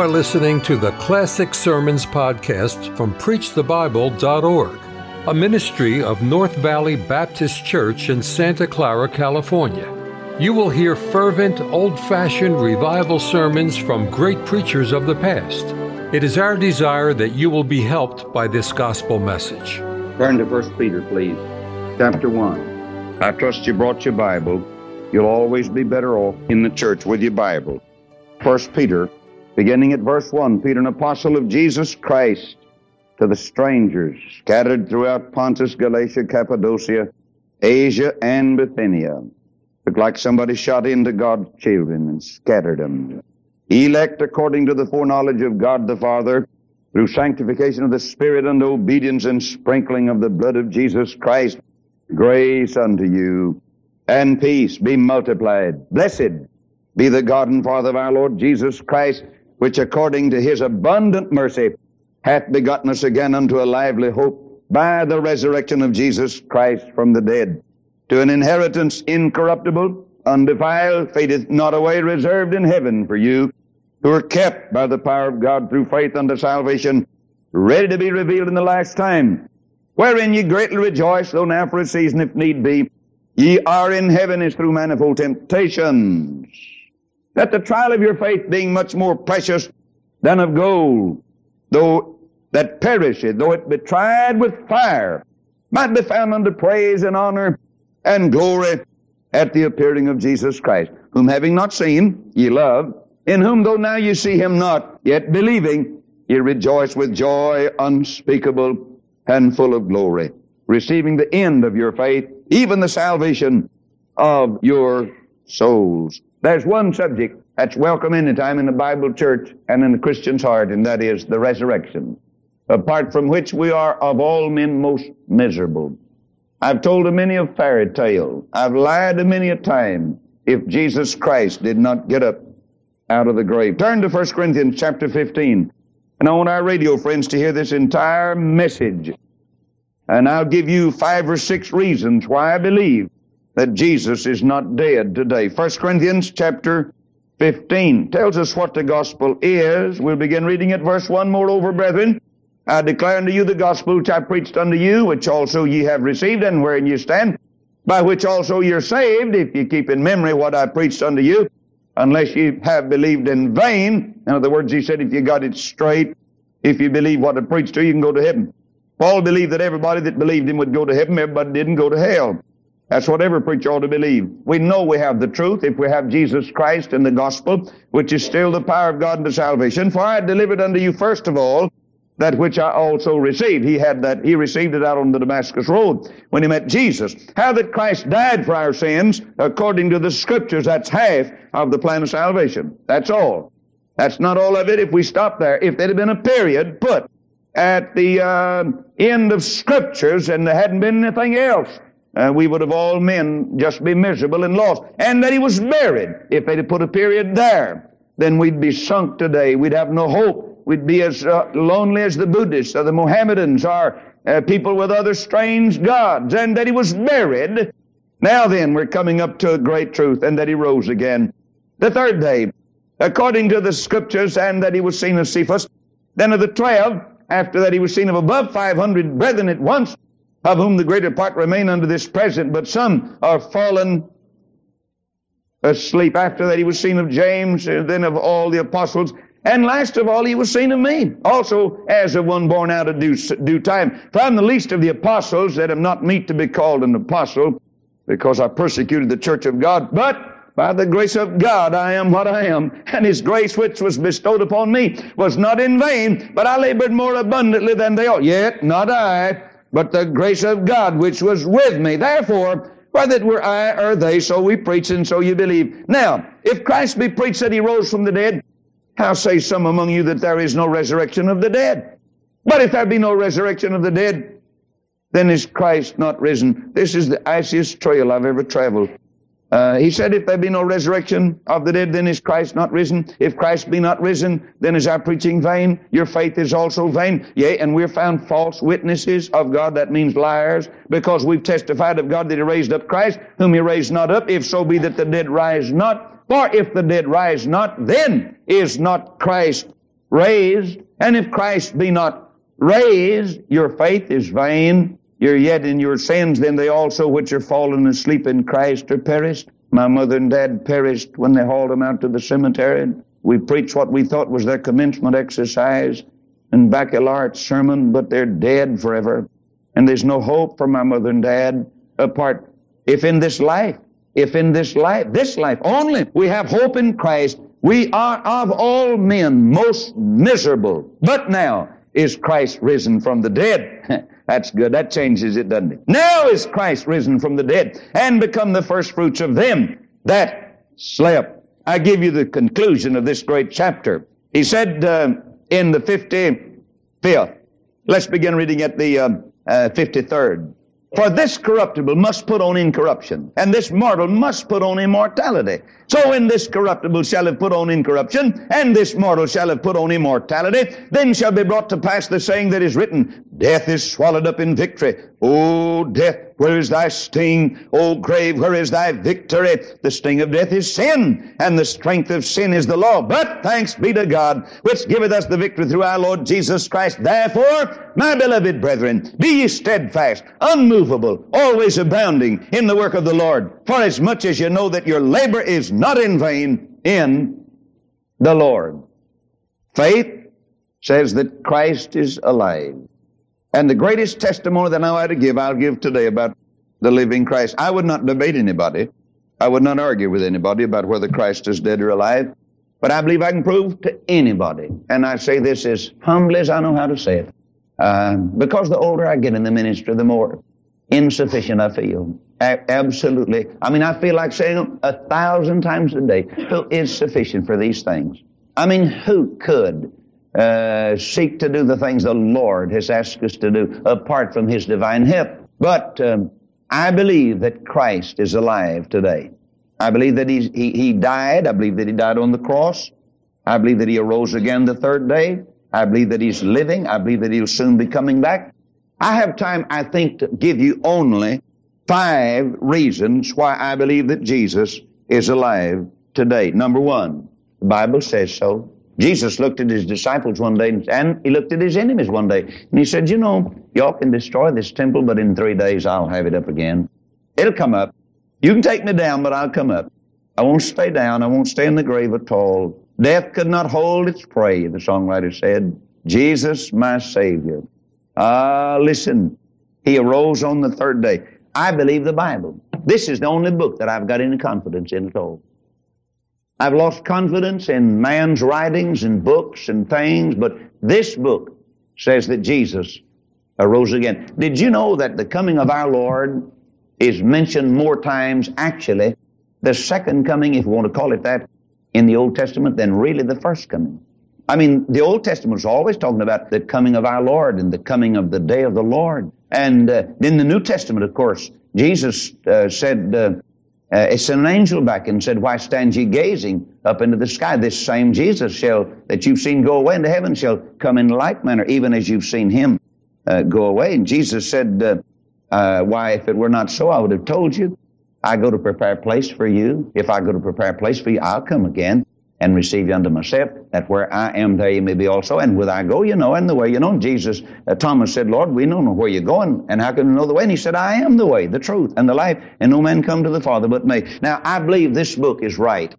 are listening to the Classic Sermons podcast from PreachTheBible.org, a ministry of North Valley Baptist Church in Santa Clara, California. You will hear fervent, old fashioned revival sermons from great preachers of the past. It is our desire that you will be helped by this gospel message. Turn to 1 Peter, please, chapter 1. I trust you brought your Bible. You'll always be better off in the church with your Bible. 1 Peter Beginning at verse 1, Peter, an apostle of Jesus Christ, to the strangers scattered throughout Pontus, Galatia, Cappadocia, Asia, and Bithynia. Looked like somebody shot into God's children and scattered them. Elect according to the foreknowledge of God the Father, through sanctification of the Spirit and obedience and sprinkling of the blood of Jesus Christ, grace unto you and peace be multiplied. Blessed be the God and Father of our Lord Jesus Christ, which according to his abundant mercy hath begotten us again unto a lively hope by the resurrection of Jesus Christ from the dead, to an inheritance incorruptible, undefiled, fadeth not away, reserved in heaven for you, who are kept by the power of God through faith unto salvation, ready to be revealed in the last time, wherein ye greatly rejoice, though now for a season, if need be, ye are in heaven as through manifold temptations that the trial of your faith being much more precious than of gold, though that perisheth, though it be tried with fire, might be found unto praise and honor and glory at the appearing of Jesus Christ, whom having not seen, ye love, in whom though now ye see him not, yet believing, ye rejoice with joy unspeakable and full of glory, receiving the end of your faith, even the salvation of your souls. There's one subject that's welcome anytime in the Bible church and in the Christian's heart, and that is the resurrection, apart from which we are of all men most miserable. I've told a many a fairy tale. I've lied a many a time if Jesus Christ did not get up out of the grave. Turn to 1 Corinthians chapter 15. And I want our radio friends to hear this entire message. And I'll give you five or six reasons why I believe that Jesus is not dead today. 1 Corinthians chapter 15 tells us what the gospel is. We'll begin reading at verse 1. Moreover, brethren, I declare unto you the gospel which I preached unto you, which also ye have received, and wherein ye stand, by which also you're saved, if ye keep in memory what I preached unto you, unless ye have believed in vain. In other words, he said, if you got it straight, if you believe what I preached to you, you can go to heaven. Paul believed that everybody that believed him would go to heaven, everybody didn't go to hell. That's what every preacher ought to believe. We know we have the truth if we have Jesus Christ and the gospel, which is still the power of God unto salvation. For I delivered unto you first of all that which I also received. He had that, he received it out on the Damascus Road when he met Jesus. How that Christ died for our sins according to the scriptures. That's half of the plan of salvation. That's all. That's not all of it if we stop there. If there had been a period put at the uh, end of scriptures and there hadn't been anything else, uh, we would have all men just be miserable and lost. And that he was buried. If they'd put a period there, then we'd be sunk today. We'd have no hope. We'd be as uh, lonely as the Buddhists or the Mohammedans or uh, people with other strange gods. And that he was buried. Now then, we're coming up to a great truth, and that he rose again. The third day, according to the scriptures, and that he was seen of Cephas. Then of the twelve, after that he was seen of above 500 brethren at once, of whom the greater part remain unto this present, but some are fallen asleep. After that he was seen of James, and then of all the apostles, and last of all he was seen of me, also as of one born out of due, due time. For I'm the least of the apostles that am not meet to be called an apostle, because I persecuted the church of God, but by the grace of God, I am what I am. And His grace which was bestowed upon me was not in vain, but I labored more abundantly than they all. Yet not I, but the grace of God which was with me. Therefore, whether it were I or they, so we preach and so you believe. Now, if Christ be preached that he rose from the dead, how say some among you that there is no resurrection of the dead? But if there be no resurrection of the dead, then is Christ not risen? This is the iciest trail I've ever traveled. Uh, he said, if there be no resurrection of the dead, then is Christ not risen? If Christ be not risen, then is our preaching vain? Your faith is also vain. Yea, and we're found false witnesses of God. That means liars, because we've testified of God that He raised up Christ, whom He raised not up, if so be that the dead rise not. For if the dead rise not, then is not Christ raised, and if Christ be not raised, your faith is vain. You're yet in your sins, then they also which are fallen asleep in Christ are perished. My mother and dad perished when they hauled them out to the cemetery. We preached what we thought was their commencement exercise and baccalaureate sermon, but they're dead forever. And there's no hope for my mother and dad apart. If in this life, if in this life, this life only, we have hope in Christ, we are of all men most miserable. But now is Christ risen from the dead. That's good. That changes it, doesn't it? Now is Christ risen from the dead and become the first fruits of them that slept. I give you the conclusion of this great chapter. He said uh, in the 55th, let's begin reading at the uh, uh, 53rd. For this corruptible must put on incorruption, and this mortal must put on immortality. So when this corruptible shall have put on incorruption, and this mortal shall have put on immortality, then shall be brought to pass the saying that is written, Death is swallowed up in victory. O death, where is thy sting? O grave, where is thy victory? The sting of death is sin, and the strength of sin is the law. But thanks be to God, which giveth us the victory through our Lord Jesus Christ. Therefore, my beloved brethren, be ye steadfast, unmovable, always abounding in the work of the Lord. For as much as you know that your labor is not in vain in the Lord. Faith says that Christ is alive. And the greatest testimony that I ought to give, I'll give today about the living Christ. I would not debate anybody. I would not argue with anybody about whether Christ is dead or alive. But I believe I can prove to anybody, and I say this as humbly as I know how to say it, uh, because the older I get in the ministry, the more insufficient I feel. A- absolutely. I mean, I feel like saying a thousand times a day, who is sufficient for these things? I mean, who could uh, seek to do the things the Lord has asked us to do apart from His divine help. But um, I believe that Christ is alive today. I believe that he, he died. I believe that He died on the cross. I believe that He arose again the third day. I believe that He's living. I believe that He'll soon be coming back. I have time, I think, to give you only five reasons why I believe that Jesus is alive today. Number one, the Bible says so. Jesus looked at his disciples one day and he looked at his enemies one day. And he said, You know, y'all can destroy this temple, but in three days I'll have it up again. It'll come up. You can take me down, but I'll come up. I won't stay down. I won't stay in the grave at all. Death could not hold its prey, the songwriter said. Jesus, my Savior. Ah, listen. He arose on the third day. I believe the Bible. This is the only book that I've got any confidence in at all. I've lost confidence in man's writings and books and things, but this book says that Jesus arose again. Did you know that the coming of our Lord is mentioned more times, actually, the second coming, if you want to call it that, in the Old Testament than really the first coming? I mean, the Old Testament is always talking about the coming of our Lord and the coming of the day of the Lord. And uh, in the New Testament, of course, Jesus uh, said, uh, uh, it sent an angel back and said, Why stand ye gazing up into the sky? This same Jesus shall, that you've seen go away into heaven, shall come in like manner, even as you've seen him uh, go away. And Jesus said, uh, uh, Why, if it were not so, I would have told you. I go to prepare a place for you. If I go to prepare a place for you, I'll come again and receive you unto myself, that where I am, there you may be also. And whither I go, you know, and the way you know. Jesus, uh, Thomas said, Lord, we don't know where you're going, and how can we know the way? And he said, I am the way, the truth, and the life, and no man come to the Father but me. Now, I believe this book is right.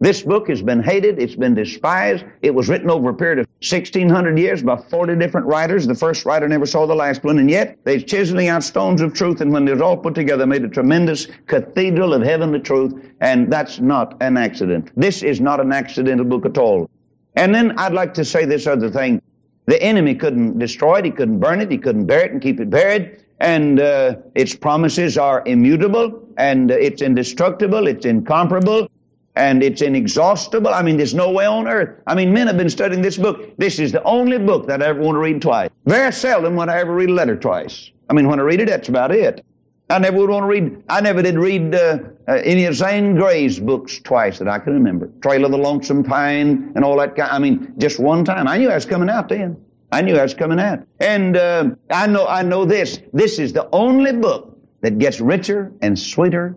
This book has been hated. It's been despised. It was written over a period of 1600 years by 40 different writers. The first writer never saw the last one. And yet they're chiseling out stones of truth. And when they're all put together, made a tremendous cathedral of heavenly truth. And that's not an accident. This is not an accidental book at all. And then I'd like to say this other thing. The enemy couldn't destroy it. He couldn't burn it. He couldn't bear it and keep it buried. And uh, its promises are immutable and uh, it's indestructible. It's incomparable and it's inexhaustible. I mean, there's no way on earth. I mean, men have been studying this book. This is the only book that I ever want to read twice. Very seldom would I ever read a letter twice. I mean, when I read it, that's about it. I never would want to read, I never did read uh, uh, any of Zane Grey's books twice that I can remember. Trail of the Lonesome Pine and all that kind. I mean, just one time. I knew I was coming out then. I knew I was coming out. And uh, I know, I know this. This is the only book that gets richer and sweeter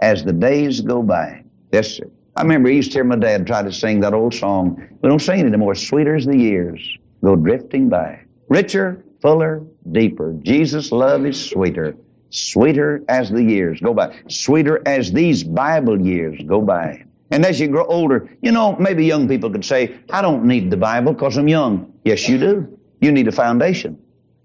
as the days go by. Yes, sir. I remember used to hear my dad try to sing that old song. We don't sing it anymore. Sweeter as the years go drifting by. Richer, fuller, deeper. Jesus' love is sweeter. Sweeter as the years go by. Sweeter as these Bible years go by. And as you grow older, you know, maybe young people could say, I don't need the Bible because I'm young. Yes, you do. You need a foundation.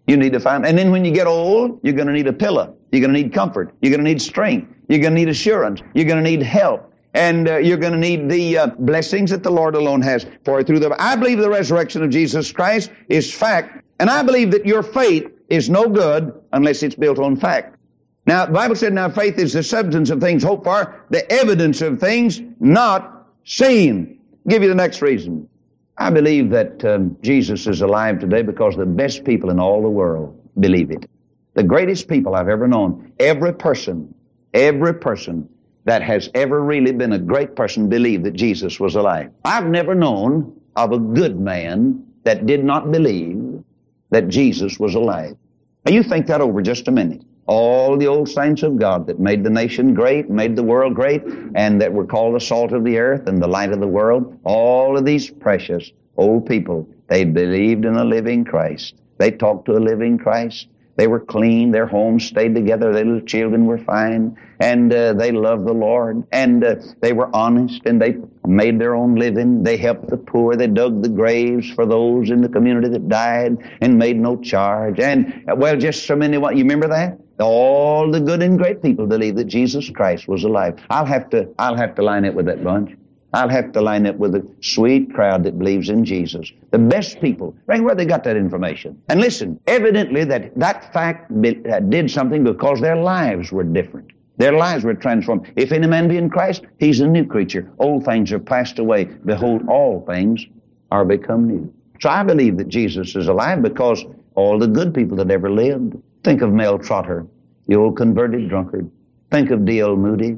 You need to find, and then when you get old, you're going to need a pillow. You're going to need comfort. You're going to need strength. You're going to need assurance. You're going to need help. And uh, you're going to need the uh, blessings that the Lord alone has for you through the. I believe the resurrection of Jesus Christ is fact, and I believe that your faith is no good unless it's built on fact. Now, the Bible said, now faith is the substance of things hoped for, the evidence of things not seen. I'll give you the next reason. I believe that um, Jesus is alive today because the best people in all the world believe it. The greatest people I've ever known, every person, every person that has ever really been a great person believed that Jesus was alive. I've never known of a good man that did not believe that Jesus was alive. Now you think that over just a minute all the old saints of God that made the nation great, made the world great, and that were called the salt of the earth and the light of the world, all of these precious old people, they believed in a living Christ. They talked to a living Christ. They were clean. Their homes stayed together. Their little children were fine. And uh, they loved the Lord. And uh, they were honest and they made their own living. They helped the poor. They dug the graves for those in the community that died and made no charge. And, uh, well, just so many, you remember that? All the good and great people believe that Jesus Christ was alive. I'll have to, I'll have to line it with that bunch. I'll have to line up with a sweet crowd that believes in Jesus. The best people. Right where they got that information. And listen, evidently that, that fact uh, did something because their lives were different. Their lives were transformed. If any man be in Christ, he's a new creature. Old things are passed away. Behold, all things are become new. So I believe that Jesus is alive because all the good people that ever lived, Think of Mel Trotter, the old converted drunkard. Think of D.L. Moody,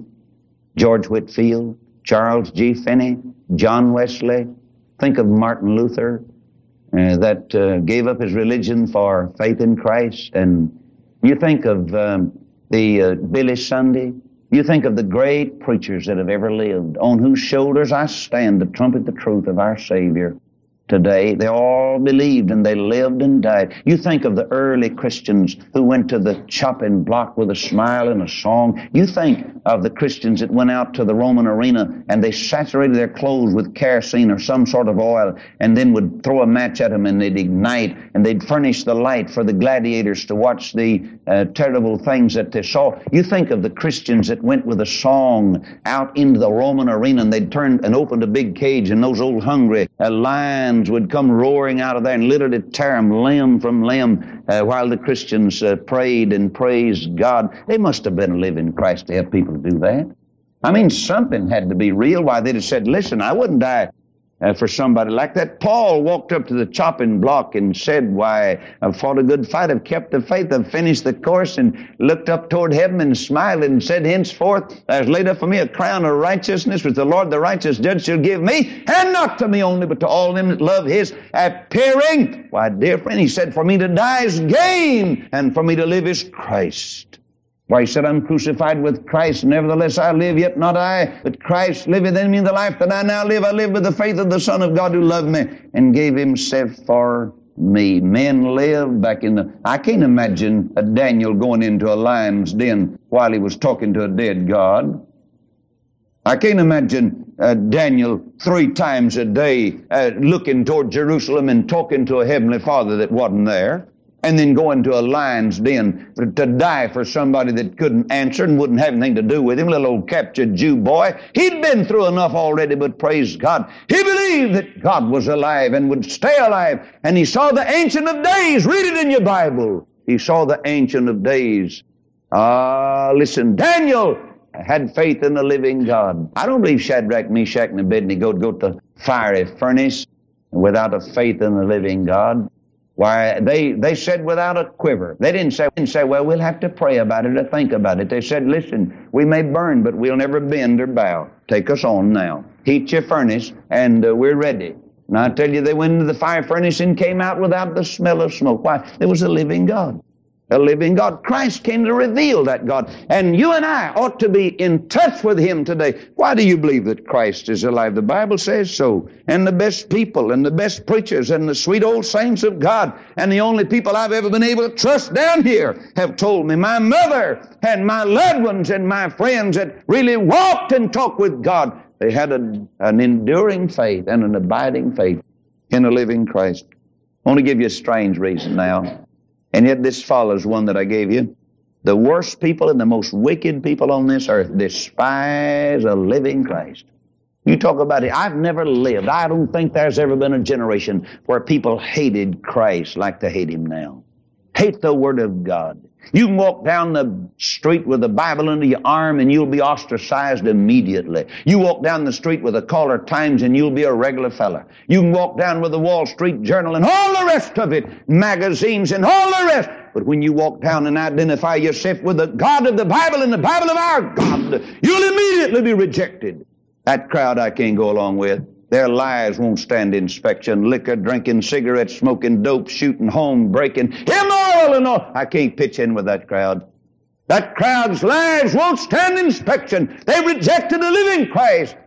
George Whitefield, Charles G. Finney, John Wesley. Think of Martin Luther, uh, that uh, gave up his religion for faith in Christ. And you think of um, the uh, Billy Sunday. You think of the great preachers that have ever lived, on whose shoulders I stand to trumpet the truth of our Savior today. They all believed and they lived and died. You think of the early Christians who went to the chopping block with a smile and a song. You think of the Christians that went out to the Roman arena and they saturated their clothes with kerosene or some sort of oil and then would throw a match at them and they'd ignite and they'd furnish the light for the gladiators to watch the uh, terrible things that they saw. You think of the Christians that went with a song out into the Roman arena and they'd turned and opened a big cage and those old hungry uh, lions would come roaring out of there and literally tear them limb from limb uh, while the Christians uh, prayed and praised God. They must have been living Christ to help people do that. I mean, something had to be real. Why they'd have said, listen, I wouldn't die uh, for somebody like that. Paul walked up to the chopping block and said, Why, I've fought a good fight, I've kept the faith, I've finished the course, and looked up toward heaven and smiled and said, Henceforth, there's laid up for me a crown of righteousness, which the Lord, the righteous judge, shall give me, and not to me only, but to all them that love his appearing. Why, dear friend, he said, For me to die is gain, and for me to live is Christ. For he said, I'm crucified with Christ. Nevertheless, I live, yet not I, but Christ liveth in me. The life that I now live, I live with the faith of the Son of God who loved me and gave himself for me. Men live back in the. I can't imagine a Daniel going into a lion's den while he was talking to a dead God. I can't imagine uh, Daniel three times a day uh, looking toward Jerusalem and talking to a heavenly Father that wasn't there and then going to a lion's den to die for somebody that couldn't answer and wouldn't have anything to do with him, little old captured Jew boy. He'd been through enough already, but praise God. He believed that God was alive and would stay alive, and he saw the Ancient of Days. Read it in your Bible. He saw the Ancient of Days. Ah, listen, Daniel had faith in the living God. I don't believe Shadrach, Meshach, and Abednego would go to the fiery furnace without a faith in the living God. Why, they, they said without a quiver. They didn't say, didn't say, well, we'll have to pray about it or think about it. They said, listen, we may burn, but we'll never bend or bow. Take us on now. Heat your furnace, and uh, we're ready. And I tell you, they went into the fire furnace and came out without the smell of smoke. Why? There was a living God. A living God. Christ came to reveal that God. And you and I ought to be in touch with Him today. Why do you believe that Christ is alive? The Bible says so. And the best people and the best preachers and the sweet old saints of God and the only people I've ever been able to trust down here have told me. My mother and my loved ones and my friends that really walked and talked with God. They had a, an enduring faith and an abiding faith in a living Christ. I want to give you a strange reason now. And yet this follows one that I gave you. The worst people and the most wicked people on this earth despise a living Christ. You talk about it. I've never lived. I don't think there's ever been a generation where people hated Christ like they hate him now. Hate the Word of God. You can walk down the street with a Bible under your arm and you'll be ostracized immediately. You walk down the street with a Caller Times and you'll be a regular fella. You can walk down with the Wall Street Journal and all the rest of it, magazines and all the rest. But when you walk down and identify yourself with the God of the Bible and the Bible of our God, you'll immediately be rejected. That crowd I can't go along with. Their lives won't stand inspection. Liquor, drinking, cigarettes, smoking, dope, shooting, home breaking, immoral all. I can't pitch in with that crowd. That crowd's lives won't stand inspection. They rejected the living Christ.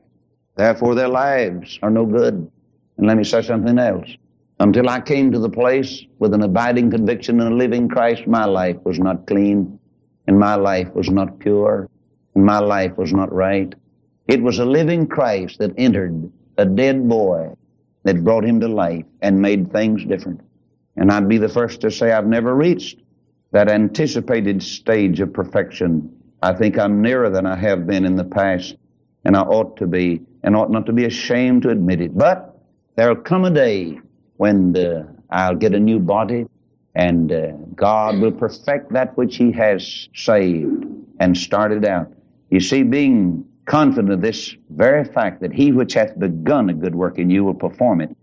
Therefore, their lives are no good. And let me say something else. Until I came to the place with an abiding conviction in a living Christ, my life was not clean, and my life was not pure, and my life was not right. It was a living Christ that entered a dead boy that brought him to life and made things different. And I'd be the first to say I've never reached that anticipated stage of perfection. I think I'm nearer than I have been in the past, and I ought to be, and ought not to be ashamed to admit it. But there'll come a day when uh, I'll get a new body, and uh, God will perfect that which He has saved and started out. You see, being confident of this very fact that he which hath begun a good work in you will perform it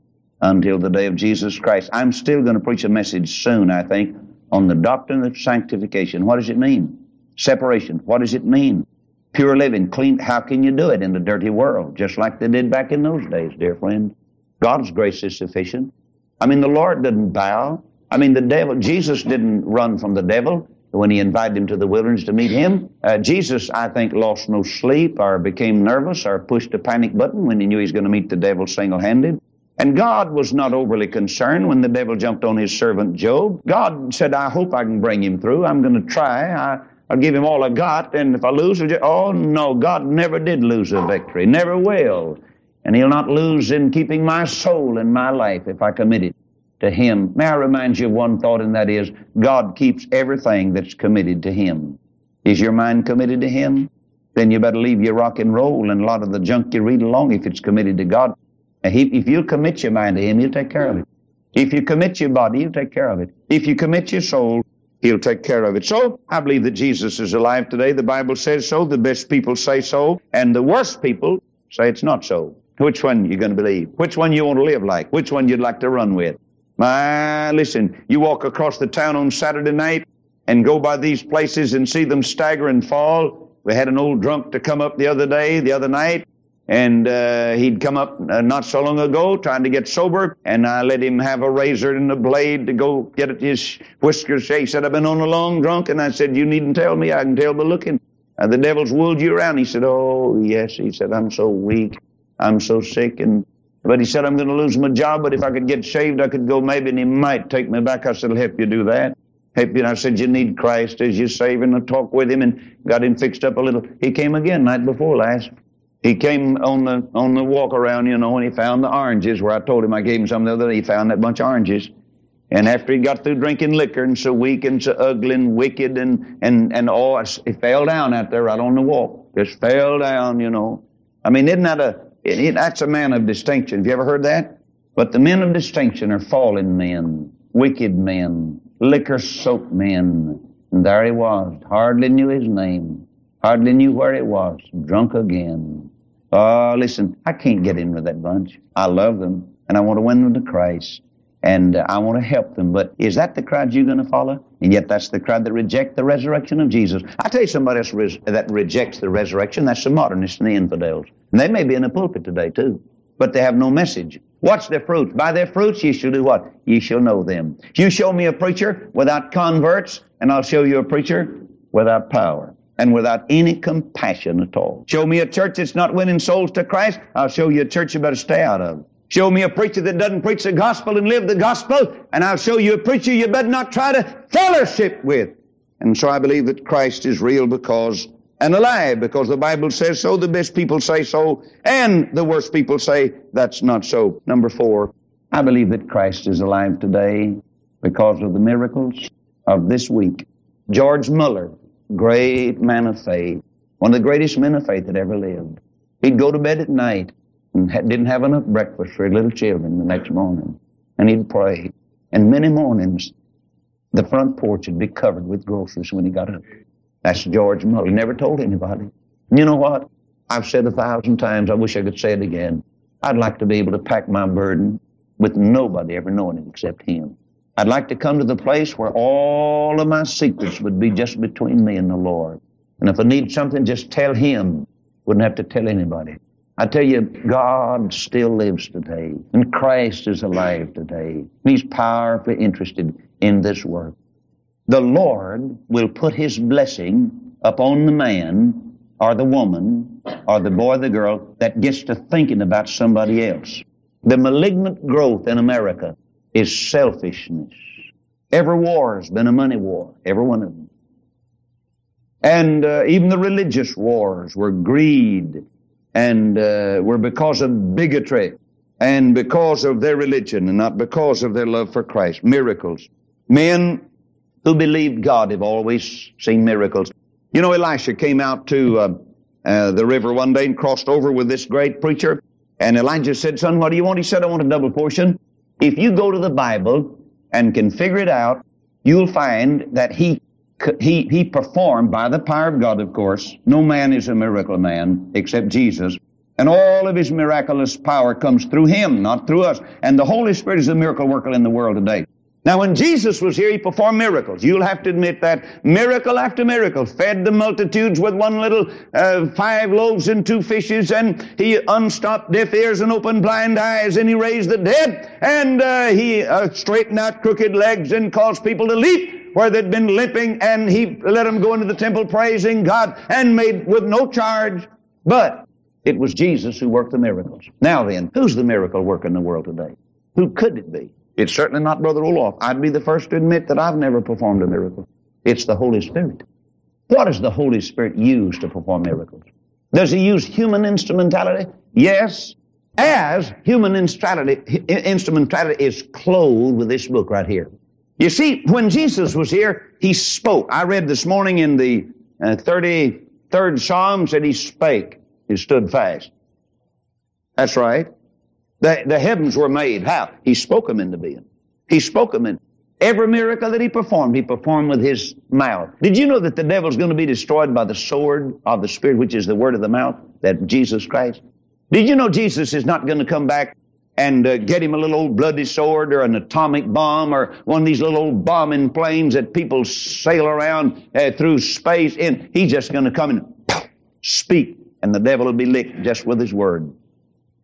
until the day of Jesus Christ. I'm still going to preach a message soon, I think, on the doctrine of sanctification. What does it mean? Separation. What does it mean? Pure living, clean. How can you do it in the dirty world? Just like they did back in those days, dear friend. God's grace is sufficient. I mean, the Lord didn't bow. I mean, the devil, Jesus didn't run from the devil when he invited him to the wilderness to meet him. Uh, Jesus, I think, lost no sleep or became nervous or pushed a panic button when he knew he was going to meet the devil single-handed. And God was not overly concerned when the devil jumped on his servant Job. God said, I hope I can bring him through. I'm going to try. I, will give him all I got. And if I lose, just, oh no, God never did lose a victory. Never will. And he'll not lose in keeping my soul and my life if I commit it to Him. May I remind you of one thought, and that is God keeps everything that's committed to Him. Is your mind committed to Him? Then you better leave your rock and roll and a lot of the junk you read along if it's committed to God. If you commit your mind to Him, He'll take care of it. If you commit your body, He'll take care of it. If you commit your soul, He'll take care of it. So, I believe that Jesus is alive today. The Bible says so. The best people say so. And the worst people say it's not so. Which one you going to believe? Which one you want to live like? Which one you'd like to run with? My, listen, you walk across the town on Saturday night and go by these places and see them stagger and fall. We had an old drunk to come up the other day, the other night, and uh, he'd come up uh, not so long ago trying to get sober, and I let him have a razor and a blade to go get at his whiskers. He said, I've been on a long drunk, and I said, you needn't tell me, I can tell by looking. Uh, the devil's wooled you around. He said, oh, yes. He said, I'm so weak. I'm so sick. And but he said, I'm going to lose my job, but if I could get saved, I could go maybe, and he might take me back. I said, I'll help you do that. Help you. And I said, you need Christ as you save, and I talked with him and got him fixed up a little. He came again night before last. He came on the on the walk around, you know, and he found the oranges where I told him I gave him some the other day. He found that bunch of oranges. And after he got through drinking liquor and so weak and so ugly and wicked and, and, and all, he fell down out there right on the walk. Just fell down, you know. I mean, isn't that a, it, that's a man of distinction. Have you ever heard that? But the men of distinction are fallen men, wicked men, liquor soaked men. And there he was, hardly knew his name, hardly knew where it was, drunk again. Oh, listen, I can't get in with that bunch. I love them, and I want to win them to Christ and I want to help them. But is that the crowd you're going to follow? And yet that's the crowd that reject the resurrection of Jesus. I tell you somebody else res- that rejects the resurrection, that's the modernists and the infidels. And they may be in the pulpit today too, but they have no message. Watch their fruits. By their fruits ye shall do what? Ye shall know them. You show me a preacher without converts and I'll show you a preacher without power and without any compassion at all. Show me a church that's not winning souls to Christ, I'll show you a church you better stay out of. Show me a preacher that doesn't preach the gospel and live the gospel, and I'll show you a preacher you better not try to fellowship with. And so I believe that Christ is real because and alive because the Bible says so, the best people say so, and the worst people say that's not so. Number four, I believe that Christ is alive today because of the miracles of this week. George Muller, great man of faith, one of the greatest men of faith that ever lived. He'd go to bed at night and didn't have enough breakfast for his little children the next morning. And he'd pray. And many mornings, the front porch would be covered with groceries when he got up. That's George Muller. He never told anybody. You know what? I've said a thousand times, I wish I could say it again. I'd like to be able to pack my burden with nobody ever knowing it except him. I'd like to come to the place where all of my secrets would be just between me and the Lord. And if I need something, just tell him. Wouldn't have to tell anybody. I tell you, God still lives today, and Christ is alive today. He's powerfully interested in this work. The Lord will put His blessing upon the man or the woman or the boy or the girl that gets to thinking about somebody else. The malignant growth in America is selfishness. Every war has been a money war, every one of them. And uh, even the religious wars were greed and uh, were because of bigotry and because of their religion and not because of their love for Christ. Miracles. Men who believed God have always seen miracles. You know, Elisha came out to uh, uh, the river one day and crossed over with this great preacher. And Elijah said, Son, what do you want? He said, I want a double portion. If you go to the Bible and can figure it out, you'll find that he he, he performed by the power of God, of course. No man is a miracle man except Jesus. And all of his miraculous power comes through him, not through us. And the Holy Spirit is a miracle worker in the world today. Now, when Jesus was here, he performed miracles. You'll have to admit that. Miracle after miracle. Fed the multitudes with one little uh, five loaves and two fishes, and he unstopped deaf ears and opened blind eyes, and he raised the dead, and uh, he uh, straightened out crooked legs and caused people to leap where they'd been limping, and he let them go into the temple praising God and made with no charge. But it was Jesus who worked the miracles. Now then, who's the miracle worker in the world today? Who could it be? It's certainly not Brother Roloff. I'd be the first to admit that I've never performed a miracle. It's the Holy Spirit. What does the Holy Spirit use to perform miracles? Does he use human instrumentality? Yes. As human instrumentality, is clothed with this book right here. You see, when Jesus was here, he spoke. I read this morning in the uh, 33rd Psalm that he spake. He stood fast. That's right. The, the heavens were made. How? He spoke them into being. He spoke them in. Every miracle that he performed, he performed with his mouth. Did you know that the devil's going to be destroyed by the sword of the Spirit, which is the word of the mouth, that Jesus Christ? Did you know Jesus is not going to come back and uh, get him a little old bloody sword or an atomic bomb or one of these little old bombing planes that people sail around uh, through space in? He's just going to come and speak, and the devil will be licked just with his word.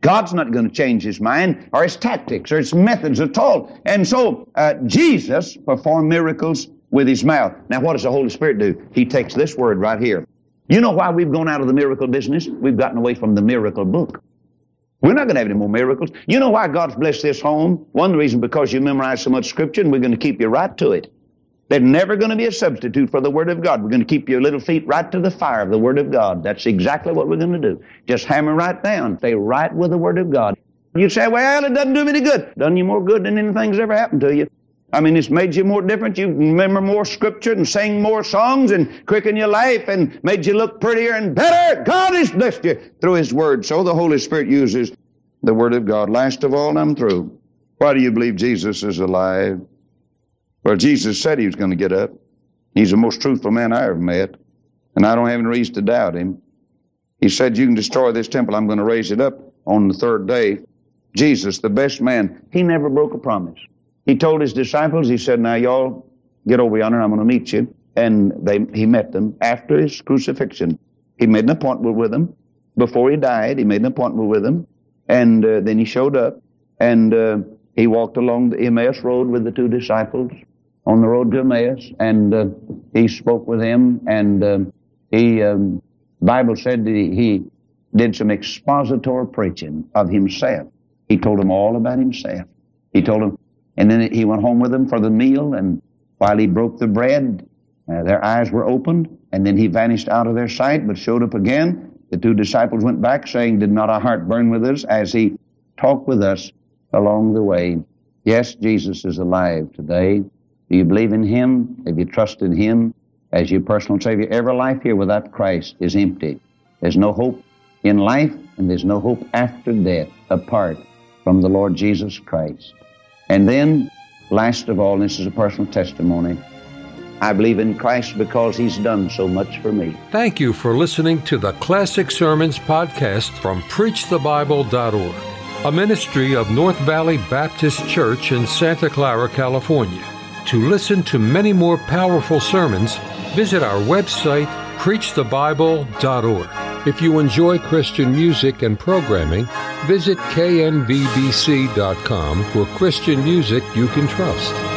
God's not going to change his mind or his tactics or his methods at all. And so uh, Jesus performed miracles with his mouth. Now, what does the Holy Spirit do? He takes this word right here. You know why we've gone out of the miracle business? We've gotten away from the miracle book. We're not going to have any more miracles. You know why God's blessed this home? One reason because you memorize so much Scripture, and we're going to keep you right to it. There's never going to be a substitute for the Word of God. We're going to keep your little feet right to the fire of the Word of God. That's exactly what we're going to do. Just hammer right down. Stay right with the Word of God. You say, well, it doesn't do me any good. Done you more good than anything's ever happened to you. I mean, it's made you more different. You remember more scripture and sing more songs and quicken your life and made you look prettier and better. God has blessed you through His Word. So the Holy Spirit uses the Word of God. Last of all, I'm through. Why do you believe Jesus is alive? Well, Jesus said he was going to get up. He's the most truthful man I ever met, and I don't have any reason to doubt him. He said, You can destroy this temple, I'm going to raise it up on the third day. Jesus, the best man, he never broke a promise. He told his disciples, He said, Now, y'all get over yonder, I'm going to meet you. And they, he met them after his crucifixion. He made an appointment with them. Before he died, he made an appointment with them. And uh, then he showed up, and uh, he walked along the Emmaus Road with the two disciples. On the road to Emmaus, and uh, he spoke with him, and uh, he, um, Bible said that he, he did some expository preaching of himself. He told them all about himself. He told them, and then he went home with them for the meal, and while he broke the bread, uh, their eyes were opened, and then he vanished out of their sight, but showed up again. The two disciples went back, saying, Did not our heart burn with us as he talked with us along the way? Yes, Jesus is alive today. Do you believe in him? Have you trusted him as your personal Savior? Every life here without Christ is empty. There's no hope in life, and there's no hope after death apart from the Lord Jesus Christ. And then, last of all, this is a personal testimony. I believe in Christ because He's done so much for me. Thank you for listening to the Classic Sermons podcast from PreachTheBible.org, a ministry of North Valley Baptist Church in Santa Clara, California. To listen to many more powerful sermons, visit our website, PreachTheBible.org. If you enjoy Christian music and programming, visit knvbc.com for Christian music you can trust.